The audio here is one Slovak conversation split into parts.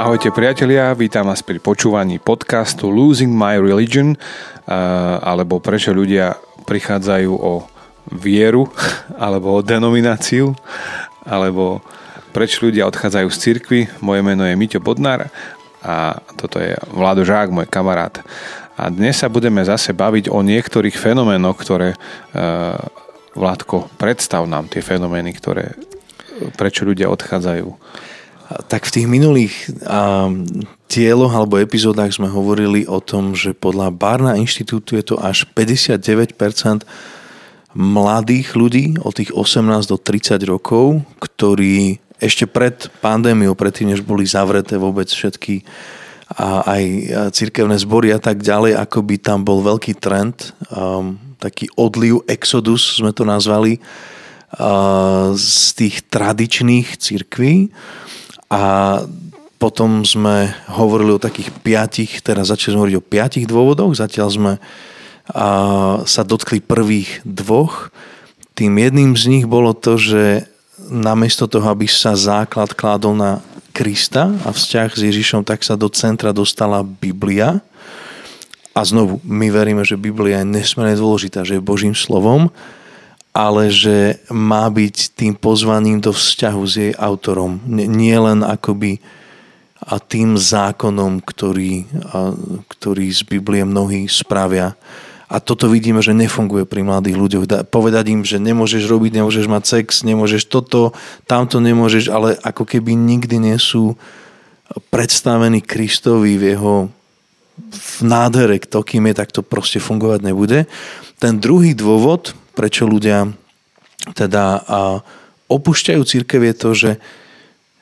Ahojte priatelia, vítam vás pri počúvaní podcastu Losing My Religion alebo prečo ľudia prichádzajú o vieru alebo o denomináciu alebo prečo ľudia odchádzajú z cirkvy. Moje meno je Miťo Bodnár a toto je Vlado Žák, môj kamarát. A dnes sa budeme zase baviť o niektorých fenoménoch, ktoré Vládko, predstav nám tie fenomény, ktoré, prečo ľudia odchádzajú tak v tých minulých dieloch alebo epizódach sme hovorili o tom, že podľa Barna inštitútu je to až 59% mladých ľudí od tých 18 do 30 rokov, ktorí ešte pred pandémiou, predtým, než boli zavreté vôbec všetky a aj cirkevné zbory a tak ďalej, ako by tam bol veľký trend, um, taký odliv, exodus sme to nazvali, uh, z tých tradičných cirkví a potom sme hovorili o takých piatich, teraz začali sme hovoriť o piatich dôvodoch, zatiaľ sme a, sa dotkli prvých dvoch. Tým jedným z nich bolo to, že namiesto toho, aby sa základ kládol na Krista a vzťah s Ježišom, tak sa do centra dostala Biblia. A znovu, my veríme, že Biblia je nesmierne dôležitá, že je Božím slovom ale že má byť tým pozvaním do vzťahu s jej autorom. Nie len akoby a tým zákonom, ktorý, a, ktorý z Biblie mnohí spravia. A toto vidíme, že nefunguje pri mladých ľuďoch. Da, povedať im, že nemôžeš robiť, nemôžeš mať sex, nemôžeš toto, tamto nemôžeš, ale ako keby nikdy nie sú predstavení Kristovi v jeho v nádhere, kto kým je, tak to proste fungovať nebude. Ten druhý dôvod, prečo ľudia teda opúšťajú církev je to, že,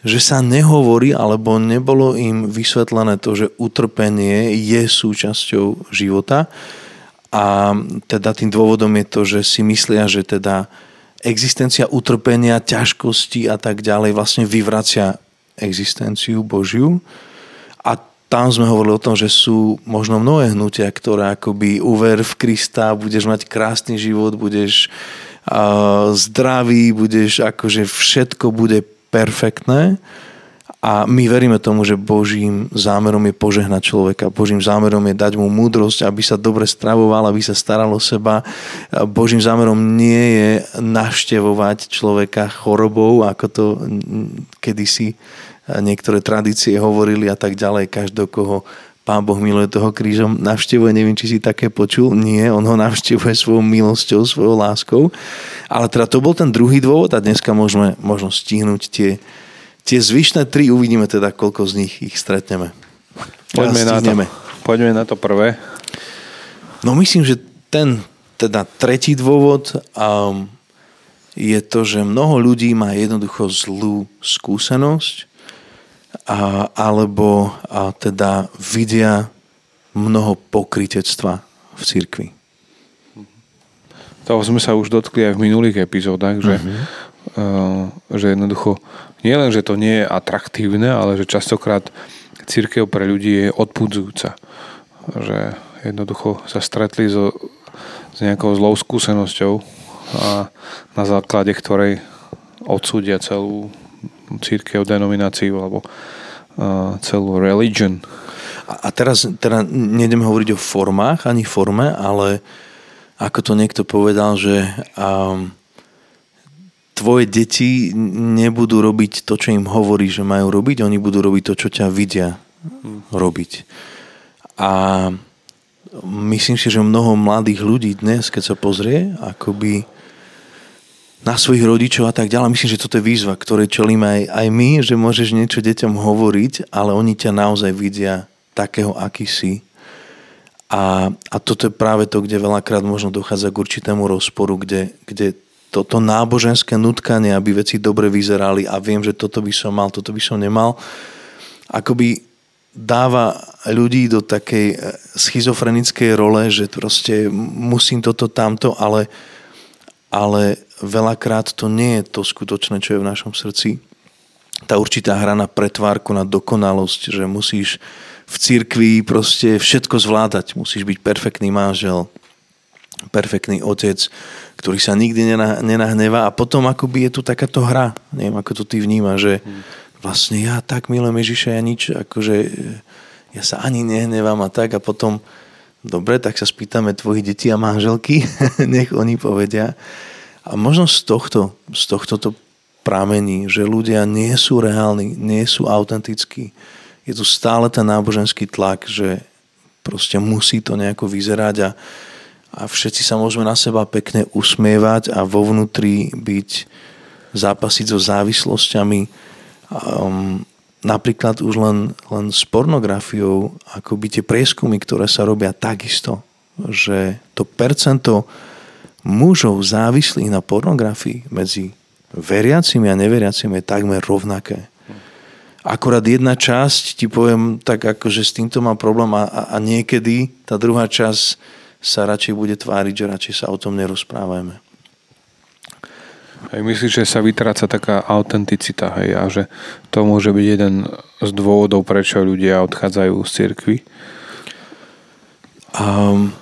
že sa nehovorí alebo nebolo im vysvetlené to, že utrpenie je súčasťou života. A teda tým dôvodom je to, že si myslia, že teda existencia utrpenia, ťažkosti a tak ďalej vlastne vyvracia existenciu Božiu tam sme hovorili o tom, že sú možno mnohé hnutia, ktoré akoby uver v Krista, budeš mať krásny život, budeš uh, zdravý, budeš akože všetko bude perfektné. A my veríme tomu, že Božím zámerom je požehnať človeka. Božím zámerom je dať mu múdrosť, aby sa dobre stravoval, aby sa staral o seba. Božím zámerom nie je naštevovať človeka chorobou, ako to kedysi niektoré tradície hovorili a tak ďalej, každého koho Pán Boh miluje toho krížom, navštevuje, neviem, či si také počul, nie, on ho navštevuje svojou milosťou, svojou láskou. Ale teda to bol ten druhý dôvod a dneska môžeme možno stihnúť tie, tie zvyšné tri, uvidíme teda, koľko z nich ich stretneme. Poďme na, to, poďme na to prvé. No myslím, že ten teda tretí dôvod um, je to, že mnoho ľudí má jednoducho zlú skúsenosť a, alebo a teda vidia mnoho pokritectva v cirkvi. Toho sme sa už dotkli aj v minulých epizódach, že, uh-huh. uh, že jednoducho nie len, že to nie je atraktívne, ale že častokrát církev pre ľudí je odpudzujúca. Že jednoducho sa stretli so, s nejakou zlou skúsenosťou a na základe ktorej odsúdia celú církev, denomináciu alebo celú religion. A teraz teda nejdem hovoriť o formách ani forme, ale ako to niekto povedal, že um, tvoje deti nebudú robiť to, čo im hovorí, že majú robiť, oni budú robiť to, čo ťa vidia robiť. A myslím si, že mnoho mladých ľudí dnes, keď sa pozrie, akoby na svojich rodičov a tak ďalej. Myslím, že toto je výzva, ktoré čelíme aj, aj my, že môžeš niečo deťom hovoriť, ale oni ťa naozaj vidia takého, aký si. A, a toto je práve to, kde veľakrát možno dochádza k určitému rozporu, kde, kde toto náboženské nutkanie, aby veci dobre vyzerali a viem, že toto by som mal, toto by som nemal, akoby dáva ľudí do takej eh, schizofrenickej role, že proste musím toto, tamto, ale, ale veľakrát to nie je to skutočné, čo je v našom srdci. Tá určitá hra na pretvárku, na dokonalosť, že musíš v cirkvi proste všetko zvládať. Musíš byť perfektný manžel, perfektný otec, ktorý sa nikdy nenahnevá a potom akoby je tu takáto hra. Neviem, ako to ty vníma, že vlastne ja tak milujem Ježiša, ja nič, akože ja sa ani nehnevám a tak a potom dobre, tak sa spýtame tvojich detí a manželky, nech oni povedia. A možno z tohto, z tohto to pramení, že ľudia nie sú reálni, nie sú autentickí. Je tu stále ten náboženský tlak, že proste musí to nejako vyzerať a, a všetci sa môžeme na seba pekne usmievať a vo vnútri byť zápasiť so závislosťami. Um, napríklad už len, len s pornografiou, by tie prieskumy, ktoré sa robia takisto, že to percento mužov závislých na pornografii medzi veriacimi a neveriacimi je takmer rovnaké. Akorát jedna časť, ti poviem tak, ako, že s týmto mám problém a, a, a niekedy tá druhá časť sa radšej bude tváriť, že radšej sa o tom nerozprávajme. Hej, myslíš, že sa vytráca taká autenticita, hej, a že to môže byť jeden z dôvodov, prečo ľudia odchádzajú z cirkvy? Um,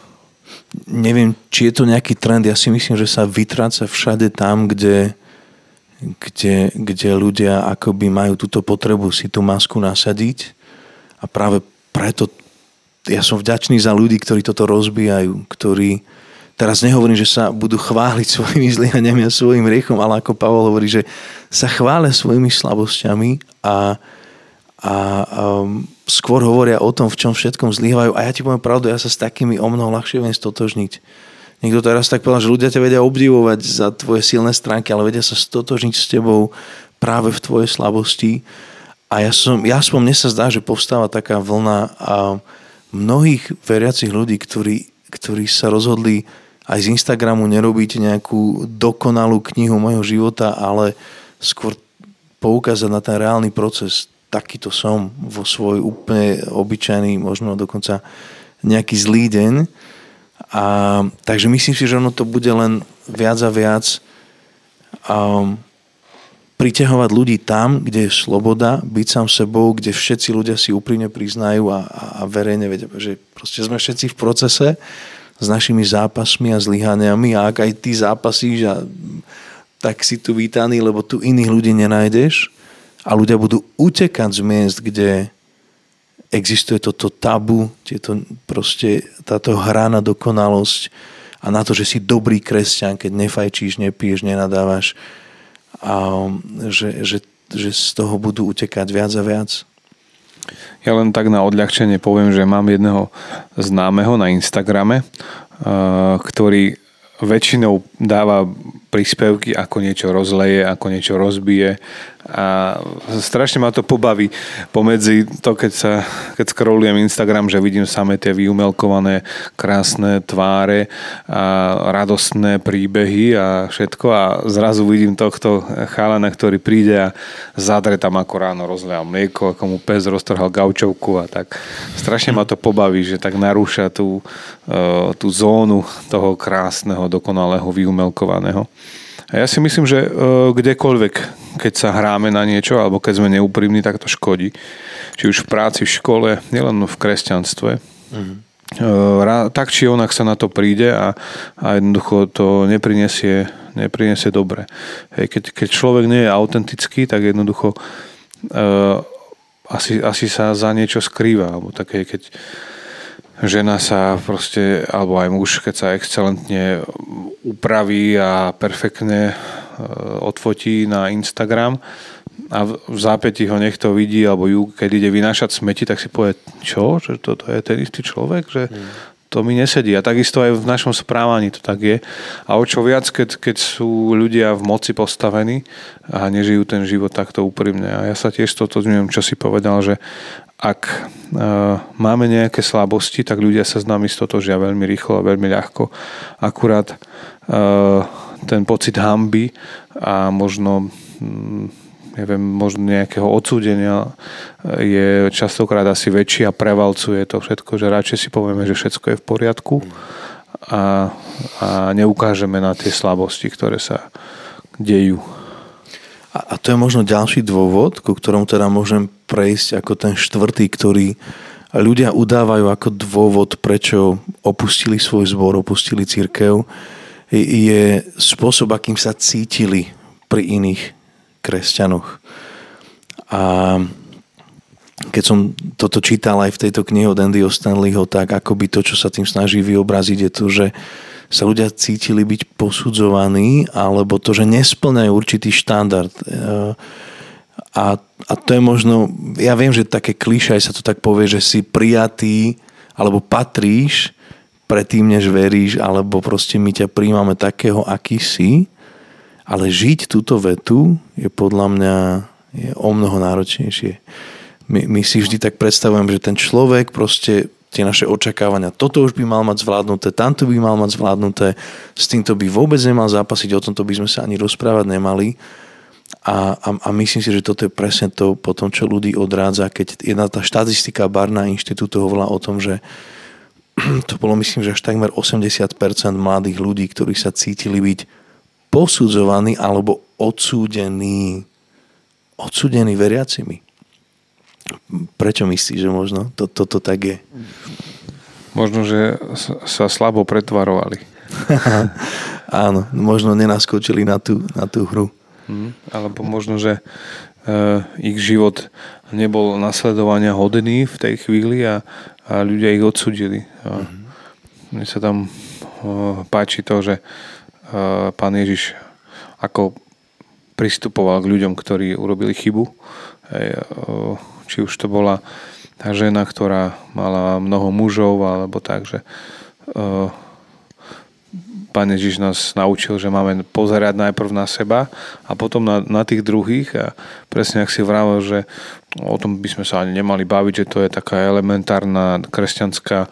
neviem, či je to nejaký trend. Ja si myslím, že sa vytráca všade tam, kde, kde, kde ľudia akoby majú túto potrebu si tú masku nasadiť a práve preto ja som vďačný za ľudí, ktorí toto rozbijajú, ktorí teraz nehovorím, že sa budú chváliť svojimi zlyhaniami a svojim riechom, ale ako Pavol hovorí, že sa chvália svojimi slabosťami a, a um, skôr hovoria o tom, v čom všetkom zlyhávajú. A ja ti poviem pravdu, ja sa s takými o mnoho ľahšie viem stotožniť. Niekto teraz tak povedal, že ľudia ťa vedia obdivovať za tvoje silné stránky, ale vedia sa stotožniť s tebou práve v tvojej slabosti. A ja som, ja aspoň mne sa zdá, že povstáva taká vlna a mnohých veriacich ľudí, ktorí, ktorí sa rozhodli aj z Instagramu nerobiť nejakú dokonalú knihu mojho života, ale skôr poukázať na ten reálny proces. Takýto som vo svoj úplne obyčajný, možno dokonca nejaký zlý deň. A, takže myslím si, že ono to bude len viac a viac um, priťahovať ľudí tam, kde je sloboda, byť sám sebou, kde všetci ľudia si úprimne priznajú a, a, a verejne vedia, že proste sme všetci v procese s našimi zápasmi a zlyhaniami a ak aj ty zápasíš a tak si tu vítaný, lebo tu iných ľudí nenájdeš a ľudia budú utekať z miest, kde existuje toto tabu, tieto proste, táto hra na dokonalosť a na to, že si dobrý kresťan, keď nefajčíš, nepiješ, nenadávaš a že, že, že z toho budú utekať viac a viac. Ja len tak na odľahčenie poviem, že mám jedného známeho na Instagrame, ktorý väčšinou dáva príspevky, ako niečo rozleje, ako niečo rozbije a strašne ma to pobaví pomedzi to, keď sa keď scrollujem Instagram, že vidím samé tie vyumelkované krásne tváre a radostné príbehy a všetko a zrazu vidím tohto chalana, ktorý príde a zadre tam ako ráno rozleja mlieko, ako mu pes roztrhal gaučovku a tak strašne ma to pobaví, že tak narúša tú, e, tú zónu toho krásneho, dokonalého, vyumelkovaného. A ja si myslím, že uh, kdekoľvek, keď sa hráme na niečo, alebo keď sme neúprimní, tak to škodí. Či už v práci, v škole, nielen v kresťanstve. Mm-hmm. Tak či onak sa na to príde a, a jednoducho to neprinesie, neprinesie dobre. Hej, keď, keď človek nie je autentický, tak jednoducho uh, asi, asi sa za niečo skrýva. Alebo také, keď žena sa proste, alebo aj muž, keď sa excelentne upraví a perfektne e, odfotí na Instagram a v zápäti ho niekto vidí, alebo ju, keď ide vynášať smeti, tak si povie, čo, že toto je ten istý človek, že mm. to mi nesedí. A takisto aj v našom správaní to tak je. A o čo viac, keď, keď sú ľudia v moci postavení a nežijú ten život takto úprimne. A ja sa tiež toto neviem, čo si povedal, že ak uh, máme nejaké slabosti, tak ľudia sa s nami stotožia veľmi rýchlo a veľmi ľahko. Akurát uh, ten pocit hamby a možno um, neviem, možno nejakého odsúdenia je častokrát asi väčší a prevalcuje to všetko, že radšej si povieme, že všetko je v poriadku a, a neukážeme na tie slabosti, ktoré sa dejú. A, a to je možno ďalší dôvod, ku ktorom teda môžem prejsť ako ten štvrtý, ktorý ľudia udávajú ako dôvod, prečo opustili svoj zbor, opustili církev, je spôsob, akým sa cítili pri iných kresťanoch. A keď som toto čítal aj v tejto knihe od Andyho Stanleyho, tak akoby to, čo sa tým snaží vyobraziť, je to, že sa ľudia cítili byť posudzovaní, alebo to, že nesplňajú určitý štandard. E, a, a to je možno, ja viem, že také klišaj sa to tak povie, že si prijatý, alebo patríš predtým, než veríš, alebo proste my ťa príjmame takého, aký si, ale žiť túto vetu je podľa mňa je o mnoho náročnejšie. My, my si vždy tak predstavujeme, že ten človek proste tie naše očakávania, toto už by mal mať zvládnuté, tamto by mal mať zvládnuté, s týmto by vôbec nemal zápasiť, o tomto by sme sa ani rozprávať nemali. A, a, a myslím si, že toto je presne to potom, čo ľudí odrádza, keď jedna tá štatistika Barna inštitútu hovorila o tom, že to bolo myslím, že až takmer 80% mladých ľudí, ktorí sa cítili byť posudzovaní alebo odsúdení odsúdení veriacimi. Prečo myslíš, že možno to, toto tak je? Možno, že sa slabo pretvarovali. Áno, možno nenaskočili na tú, na tú hru. Hmm, alebo možno, že uh, ich život nebol nasledovania hodný v tej chvíli a, a ľudia ich odsudili. A mm-hmm. Mne sa tam uh, páči to, že uh, pán Ježiš ako pristupoval k ľuďom, ktorí urobili chybu. Hej, uh, či už to bola tá žena, ktorá mala mnoho mužov, alebo tak, že uh, Pán Ježiš nás naučil, že máme pozerať najprv na seba a potom na, na tých druhých a presne ak si vravel, že o tom by sme sa ani nemali baviť, že to je taká elementárna kresťanská uh,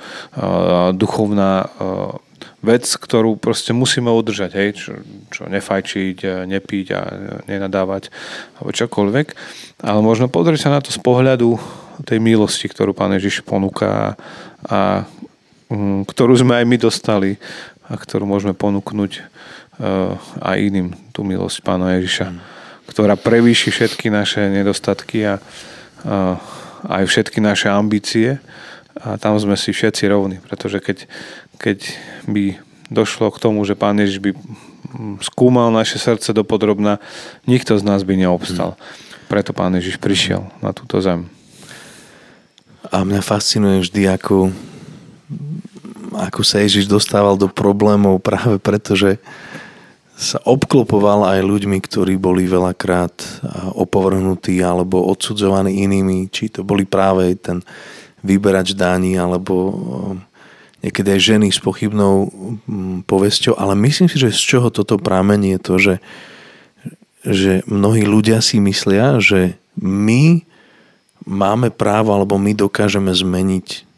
duchovná uh, vec, ktorú proste musíme udržať, hej, čo, čo nefajčiť, nepiť a nenadávať alebo čokoľvek, ale možno pozrieť sa na to z pohľadu tej milosti, ktorú Pán Ježiš ponúka a um, ktorú sme aj my dostali a ktorú môžeme ponúknuť uh, aj iným, tú milosť Pána Ježiša, mm. ktorá prevýši všetky naše nedostatky a uh, aj všetky naše ambície a tam sme si všetci rovní, pretože keď, keď by došlo k tomu, že Pán Ježiš by skúmal naše srdce dopodrobná, nikto z nás by neobstal. Preto Pán Ježiš prišiel na túto zem. A mňa fascinuje vždy, ako, ako sa Ježiš dostával do problémov práve preto, že sa obklopoval aj ľuďmi, ktorí boli veľakrát opovrhnutí alebo odsudzovaní inými, či to boli práve ten vyberač daní alebo niekedy aj ženy s pochybnou mm, povesťou, ale myslím si, že z čoho toto prámení je to, že, že mnohí ľudia si myslia, že my máme právo alebo my dokážeme zmeniť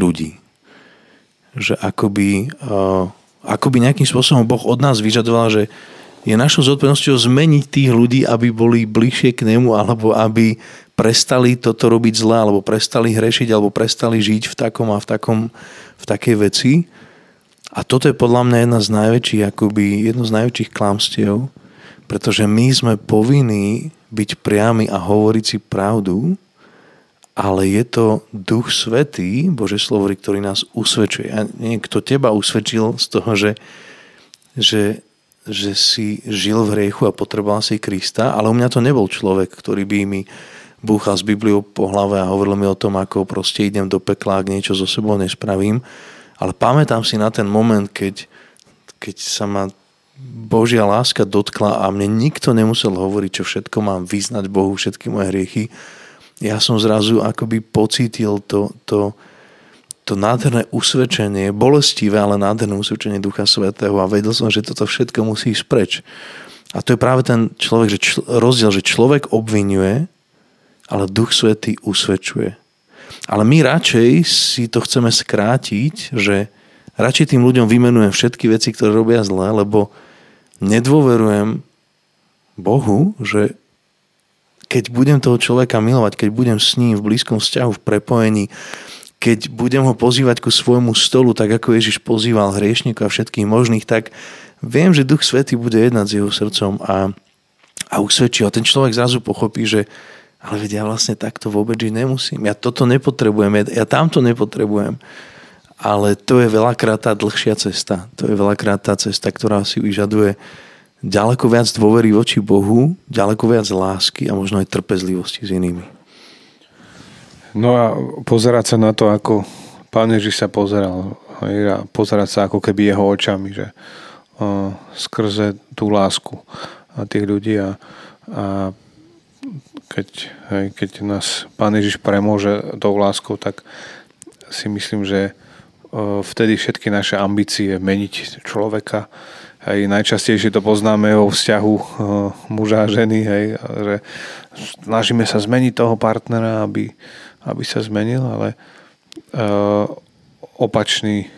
ľudí. Že akoby, uh, akoby nejakým spôsobom Boh od nás vyžadoval, že je našou zodpovednosťou zmeniť tých ľudí, aby boli bližšie k nemu, alebo aby prestali toto robiť zle, alebo prestali hrešiť, alebo prestali žiť v takom a v, takom, v takej veci. A toto je podľa mňa jedna z najväčších, akoby jedno z najväčších klamstiev, pretože my sme povinní byť priami a hovoriť si pravdu, ale je to Duch Svetý, Bože slovo, ktorý nás usvedčuje. A niekto teba usvedčil z toho, že, že, že si žil v hriechu a potreboval si Krista, ale u mňa to nebol človek, ktorý by mi búchal s Bibliou po hlave a hovoril mi o tom, ako proste idem do pekla, ak niečo so sebou nespravím. Ale pamätám si na ten moment, keď, keď sa ma Božia láska dotkla a mne nikto nemusel hovoriť, čo všetko mám vyznať Bohu, všetky moje hriechy. Ja som zrazu akoby pocítil to, to, to nádherné usvedčenie, bolestivé, ale nádherné usvedčenie Ducha Svetého a vedel som, že toto všetko musí ísť preč. A to je práve ten človek, že čl- rozdiel, že človek obvinuje, ale Duch Svetý usvedčuje. Ale my radšej si to chceme skrátiť, že radšej tým ľuďom vymenujem všetky veci, ktoré robia zle, lebo nedôverujem Bohu, že keď budem toho človeka milovať, keď budem s ním v blízkom vzťahu, v prepojení, keď budem ho pozývať ku svojmu stolu, tak ako Ježiš pozýval hriešnikov a všetkých možných, tak viem, že Duch Svetý bude jednať s jeho srdcom a, a usvedčí. A ten človek zrazu pochopí, že ale veď ja vlastne takto vôbec žiť nemusím. Ja toto nepotrebujem, ja, ja tamto nepotrebujem. Ale to je veľakrát tá dlhšia cesta. To je veľakrát tá cesta, ktorá si vyžaduje ďaleko viac dôvery voči Bohu, ďaleko viac lásky a možno aj trpezlivosti s inými. No a pozerať sa na to, ako pán Ježiš sa pozeral. A pozerať sa ako keby jeho očami, že skrze tú lásku a tých ľudí a, a keď, hej, keď nás pán Ježiš premôže tou láskou, tak si myslím, že vtedy všetky naše ambície meniť človeka Hej, najčastejšie to poznáme o vzťahu muža a ženy, hej, že snažíme sa zmeniť toho partnera, aby, aby sa zmenil, ale uh, opačný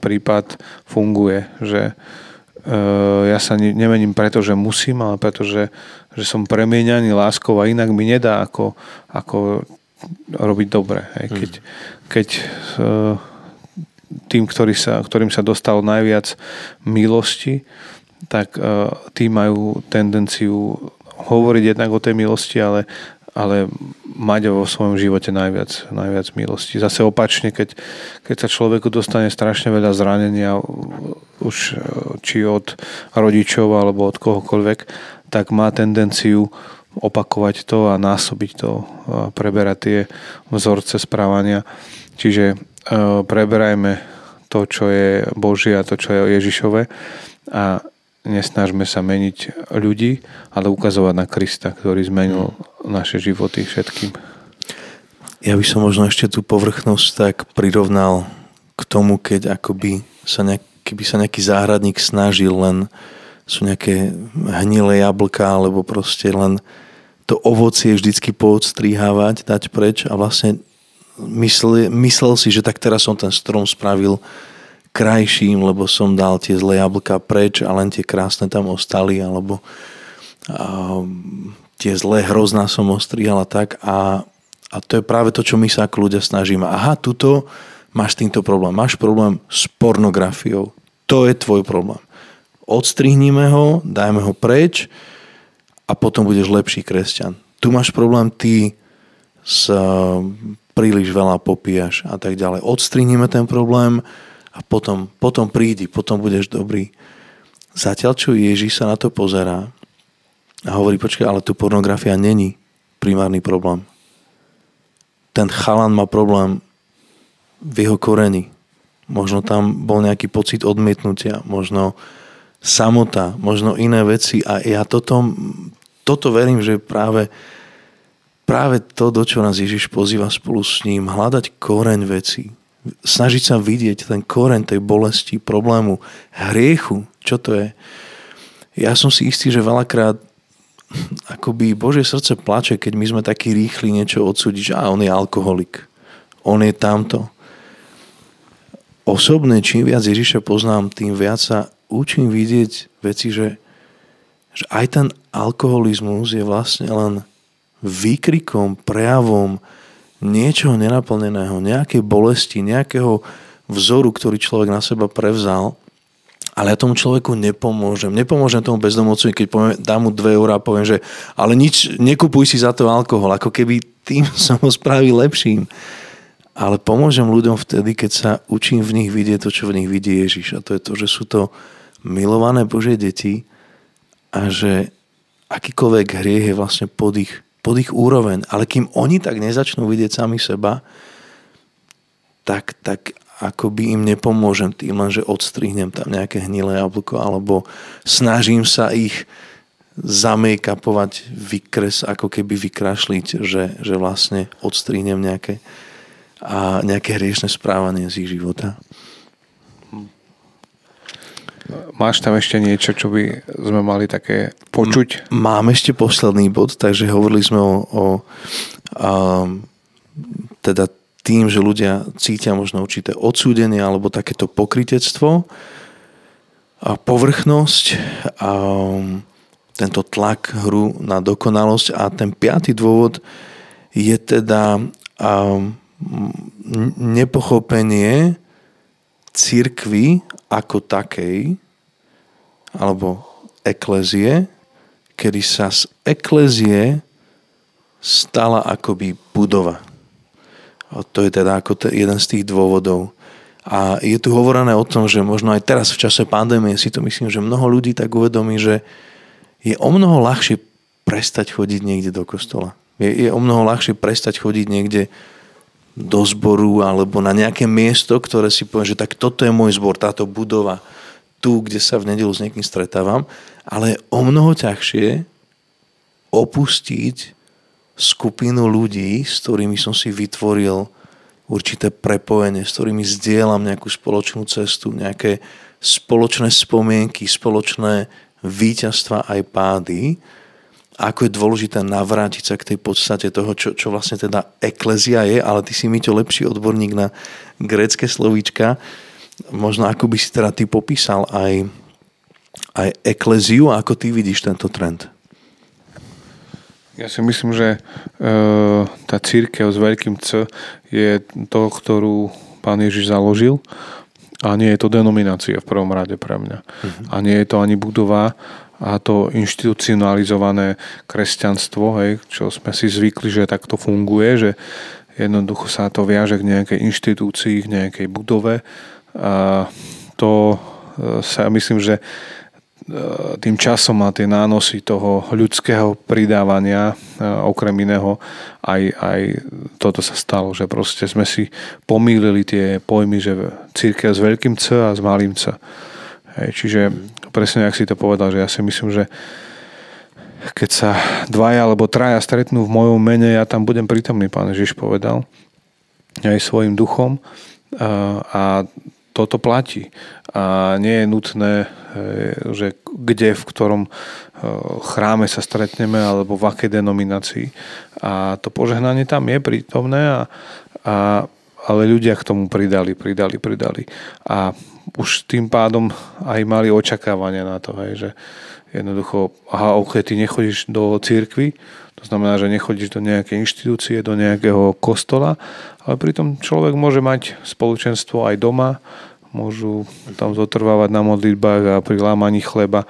prípad funguje, že ja sa ne, nemením preto, že musím, ale preto, že, že som premieňaný láskou a inak mi nedá ako, ako robiť dobre. Hej. Keď, keď uh, tým, ktorý sa, ktorým sa dostalo najviac milosti, tak uh, tí majú tendenciu hovoriť jednak o tej milosti, ale, ale mať vo svojom živote najviac, najviac milosti. Zase opačne, keď, keď sa človeku dostane strašne veľa zranenia, už e, či od rodičov alebo od kohokoľvek, tak má tendenciu opakovať to a násobiť to, a preberať tie vzorce správania. Čiže E, preberajme to, čo je Božie a to, čo je Ježišové a nesnažme sa meniť ľudí, ale ukazovať na Krista, ktorý zmenil naše životy všetkým. Ja by som možno ešte tú povrchnosť tak prirovnal k tomu, keď akoby sa nejak, keby sa nejaký záhradník snažil len sú nejaké hnilé jablka alebo proste len to ovocie vždycky poodstrihávať, dať preč a vlastne myslel, myslel si, že tak teraz som ten strom spravil krajším, lebo som dal tie zlé jablka preč a len tie krásne tam ostali, alebo a, tie zlé hrozná som ostrihal a tak. A, a to je práve to, čo my sa ako ľudia snažíme. Aha, tuto máš týmto problém. Máš problém s pornografiou. To je tvoj problém. Odstrihnime ho, dajme ho preč a potom budeš lepší kresťan. Tu máš problém ty s príliš veľa popíjaš a tak ďalej. Odstrihneme ten problém a potom, potom prídi, potom budeš dobrý. Zatiaľ, čo Ježiš sa na to pozerá a hovorí, počkaj, ale tu pornografia není primárny problém. Ten chalan má problém v jeho koreni. Možno tam bol nejaký pocit odmietnutia, možno samota, možno iné veci a ja toto, toto verím, že práve práve to, do čo nás Ježiš pozýva spolu s ním, hľadať koreň veci, snažiť sa vidieť ten koreň tej bolesti, problému, hriechu, čo to je. Ja som si istý, že veľakrát akoby Božie srdce plače, keď my sme takí rýchli niečo odsúdiť, že á, on je alkoholik, on je tamto. Osobne, čím viac Ježiša poznám, tým viac sa učím vidieť veci, že, že aj ten alkoholizmus je vlastne len výkrikom, prejavom niečoho nenaplneného, nejakej bolesti, nejakého vzoru, ktorý človek na seba prevzal, ale ja tomu človeku nepomôžem. Nepomôžem tomu bezdomovcovi, keď poviem, dám mu 2 eurá a poviem, že ale nič, nekupuj si za to alkohol, ako keby tým som ho spravil lepším. Ale pomôžem ľuďom vtedy, keď sa učím v nich vidieť to, čo v nich vidí Ježiš. A to je to, že sú to milované Božie deti a že akýkoľvek hriech je vlastne pod ich pod ich úroveň. Ale kým oni tak nezačnú vidieť sami seba, tak, tak akoby im nepomôžem tým, len že odstrihnem tam nejaké hnilé jablko alebo snažím sa ich zamejkapovať, vykres, ako keby vykrašliť, že, že vlastne odstrihnem nejaké, a nejaké hriešne správanie z ich života. Máš tam ešte niečo, čo by sme mali také počuť? Mám ešte posledný bod, takže hovorili sme o, o a, teda tým, že ľudia cítia možno určité odsúdenie alebo takéto pokritectvo a povrchnosť a tento tlak hru na dokonalosť a ten piatý dôvod je teda nepochopenie církvy ako takej, alebo eklezie, kedy sa z eklezie stala akoby budova. A to je teda ako jeden z tých dôvodov. A je tu hovorené o tom, že možno aj teraz v čase pandémie si to myslím, že mnoho ľudí tak uvedomí, že je o mnoho ľahšie prestať chodiť niekde do kostola. Je, je o mnoho ľahšie prestať chodiť niekde do zboru alebo na nejaké miesto, ktoré si poviem, že tak toto je môj zbor, táto budova, tu, kde sa v nedelu s niekým stretávam, ale je o mnoho ťažšie opustiť skupinu ľudí, s ktorými som si vytvoril určité prepojenie, s ktorými zdieľam nejakú spoločnú cestu, nejaké spoločné spomienky, spoločné víťazstva aj pády, ako je dôležité navrátiť sa k tej podstate toho, čo, čo vlastne teda eklezia je, ale ty si mi to lepší odborník na grécké slovíčka. Možno ako by si teda ty popísal aj, aj ekleziu, ako ty vidíš tento trend? Ja si myslím, že e, tá církev s veľkým C je to, ktorú pán Ježiš založil a nie je to denominácia v prvom rade pre mňa. Uh-huh. A nie je to ani budova a to inštitucionalizované kresťanstvo, hej, čo sme si zvykli, že takto funguje, že jednoducho sa to viaže k nejakej inštitúcii, k nejakej budove. A to e, sa myslím, že E, tým časom a tie nánosy toho ľudského pridávania, e, okrem iného, aj, aj toto sa stalo, že proste sme si pomýlili tie pojmy, že církev s veľkým C a s malým C. Hej, čiže presne, ak si to povedal, že ja si myslím, že keď sa dvaja alebo traja stretnú v mojom mene, ja tam budem prítomný, pán Ježiš povedal, aj svojim duchom a toto platí. A nie je nutné že kde, v ktorom e, chráme sa stretneme alebo v akej denominácii. A to požehnanie tam je prítomné, a, a, ale ľudia k tomu pridali, pridali, pridali. A už tým pádom aj mali očakávania na to, hej, že jednoducho, aha, ok, ty nechodíš do církvy, to znamená, že nechodíš do nejakej inštitúcie, do nejakého kostola, ale pritom človek môže mať spoločenstvo aj doma, môžu tam zotrvávať na modlitbách a pri lámaní chleba.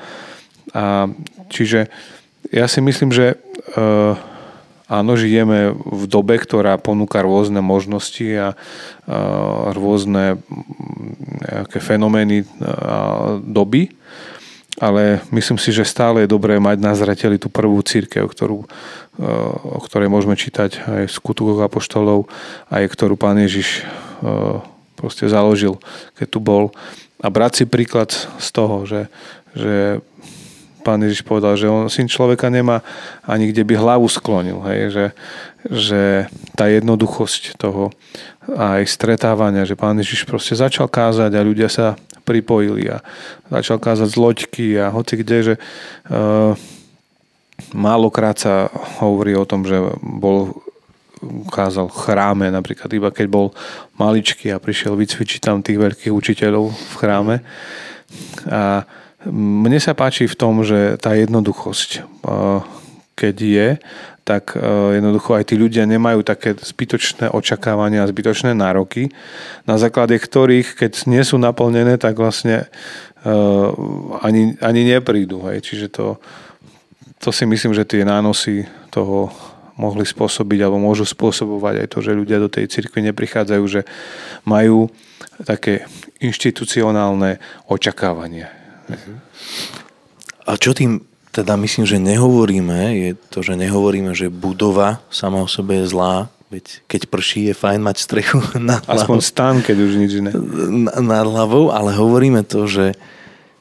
A čiže ja si myslím, že uh, áno, žijeme v dobe, ktorá ponúka rôzne možnosti a uh, rôzne nejaké fenomény uh, doby, ale myslím si, že stále je dobré mať na zreteli tú prvú církev, ktorú, o ktorej môžeme čítať aj v skutkoch apoštolov, aj ktorú pán Ježiš proste založil, keď tu bol. A brať si príklad z toho, že, že pán Ježiš povedal, že on syn človeka nemá ani kde by hlavu sklonil. Hej? Že, že tá jednoduchosť toho aj stretávania, že pán Ježiš proste začal kázať a ľudia sa pripojili a začal kázať z loďky a hoci kde, že uh, málokrát sa hovorí o tom, že bol ukázal v chráme, napríklad iba keď bol maličký a prišiel vycvičiť tam tých veľkých učiteľov v chráme. A mne sa páči v tom, že tá jednoduchosť, keď je, tak jednoducho aj tí ľudia nemajú také zbytočné očakávania a zbytočné nároky, na základe ktorých, keď nie sú naplnené, tak vlastne ani, ani neprídu. Hej. Čiže to, to si myslím, že tie nánosy toho mohli spôsobiť alebo môžu spôsobovať aj to, že ľudia do tej cirkvi neprichádzajú, že majú také inštitucionálne očakávania. A čo tým teda myslím, že nehovoríme, je to, že nehovoríme, že budova sama o sebe je zlá, veď keď prší, je fajn mať strechu nad hlavou. Aspoň stan, keď už nič iné. Nad hlavou, ale hovoríme to, že,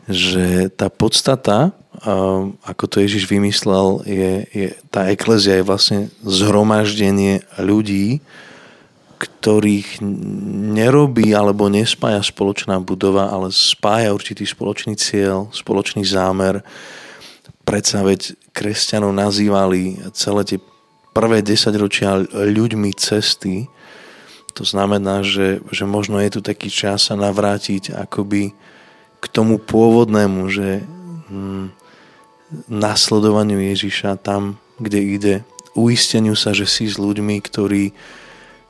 že tá podstata Ehm, ako to Ježiš vymyslel, je, je, tá eklezia je vlastne zhromaždenie ľudí, ktorých nerobí alebo nespája spoločná budova, ale spája určitý spoločný cieľ, spoločný zámer. Predsa veď kresťanov nazývali celé tie prvé desaťročia ľuďmi cesty. To znamená, že, že možno je tu taký čas sa navrátiť akoby k tomu pôvodnému, že hm, nasledovaniu Ježiša tam, kde ide, uisteniu sa, že si s ľuďmi, ktorí,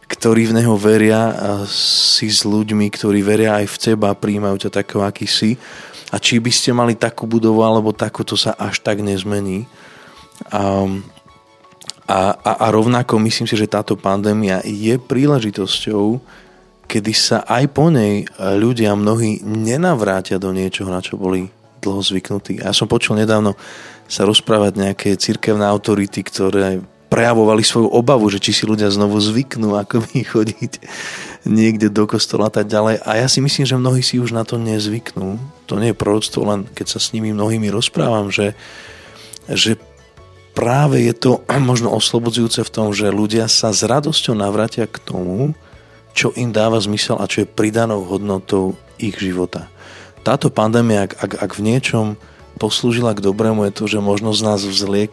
ktorí v Neho veria a si s ľuďmi, ktorí veria aj v teba príjmajú ťa takého, aký si. A či by ste mali takú budovu alebo takú, to sa až tak nezmení. A, a, a, a rovnako myslím si, že táto pandémia je príležitosťou kedy sa aj po nej ľudia mnohí nenavrátia do niečoho, na čo boli dlho zvyknutí. Ja som počul nedávno sa rozprávať nejaké cirkevné autority, ktoré prejavovali svoju obavu, že či si ľudia znovu zvyknú ako by chodiť niekde do kostola a tak ďalej. A ja si myslím, že mnohí si už na to nezvyknú. To nie je proroctvo, len keď sa s nimi mnohými rozprávam, že, že práve je to možno oslobodzujúce v tom, že ľudia sa s radosťou navratia k tomu, čo im dáva zmysel a čo je pridanou hodnotou ich života. Táto pandémia, ak, ak, ak v niečom poslúžila k dobrému je to, že možno z nás vzliek,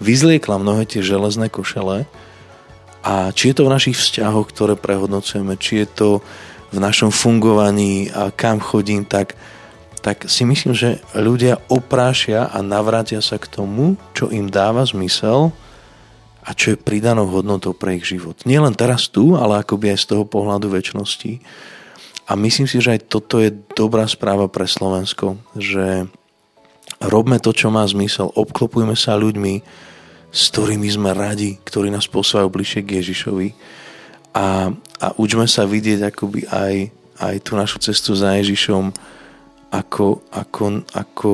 vyzliekla mnohé tie železné košele a či je to v našich vzťahoch, ktoré prehodnocujeme, či je to v našom fungovaní a kam chodím, tak, tak si myslím, že ľudia oprášia a navrátia sa k tomu, čo im dáva zmysel a čo je pridanou hodnotou pre ich život. Nie len teraz tu, ale akoby aj z toho pohľadu väčšnosti. A myslím si, že aj toto je dobrá správa pre Slovensko, že robme to, čo má zmysel, obklopujme sa ľuďmi, s ktorými sme radi, ktorí nás posúvajú bližšie k Ježišovi. A, a učme sa vidieť akoby aj, aj tú našu cestu za Ježišom ako, ako, ako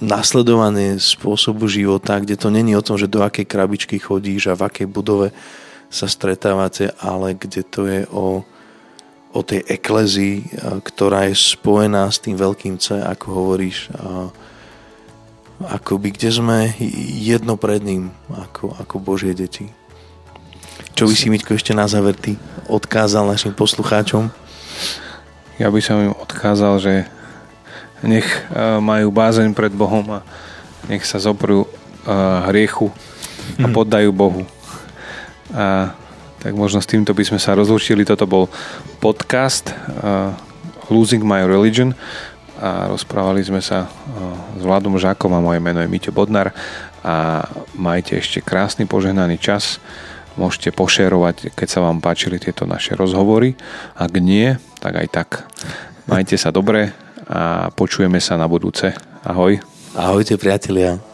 nasledovanie spôsobu života, kde to není o tom, že do akej krabičky chodíš a v akej budove sa stretávate, ale kde to je o, o tej eklezii, ktorá je spojená s tým veľkým C, ako hovoríš, a, akoby kde sme jedno pred ním ako, ako Božie deti. Čo by si, Miťko, ešte na záver ty odkázal našim poslucháčom? Ja by som im odkázal, že nech e, majú bázeň pred Bohom a nech sa zoprú e, hriechu a mhm. poddajú Bohu. A tak možno s týmto by sme sa rozlučili. Toto bol podcast uh, Losing My Religion a rozprávali sme sa s Vladom Žákom a moje meno je Miťo Bodnar a majte ešte krásny požehnaný čas. Môžete pošerovať, keď sa vám páčili tieto naše rozhovory. Ak nie, tak aj tak. Majte sa dobre a počujeme sa na budúce. Ahoj. Ahojte priatelia.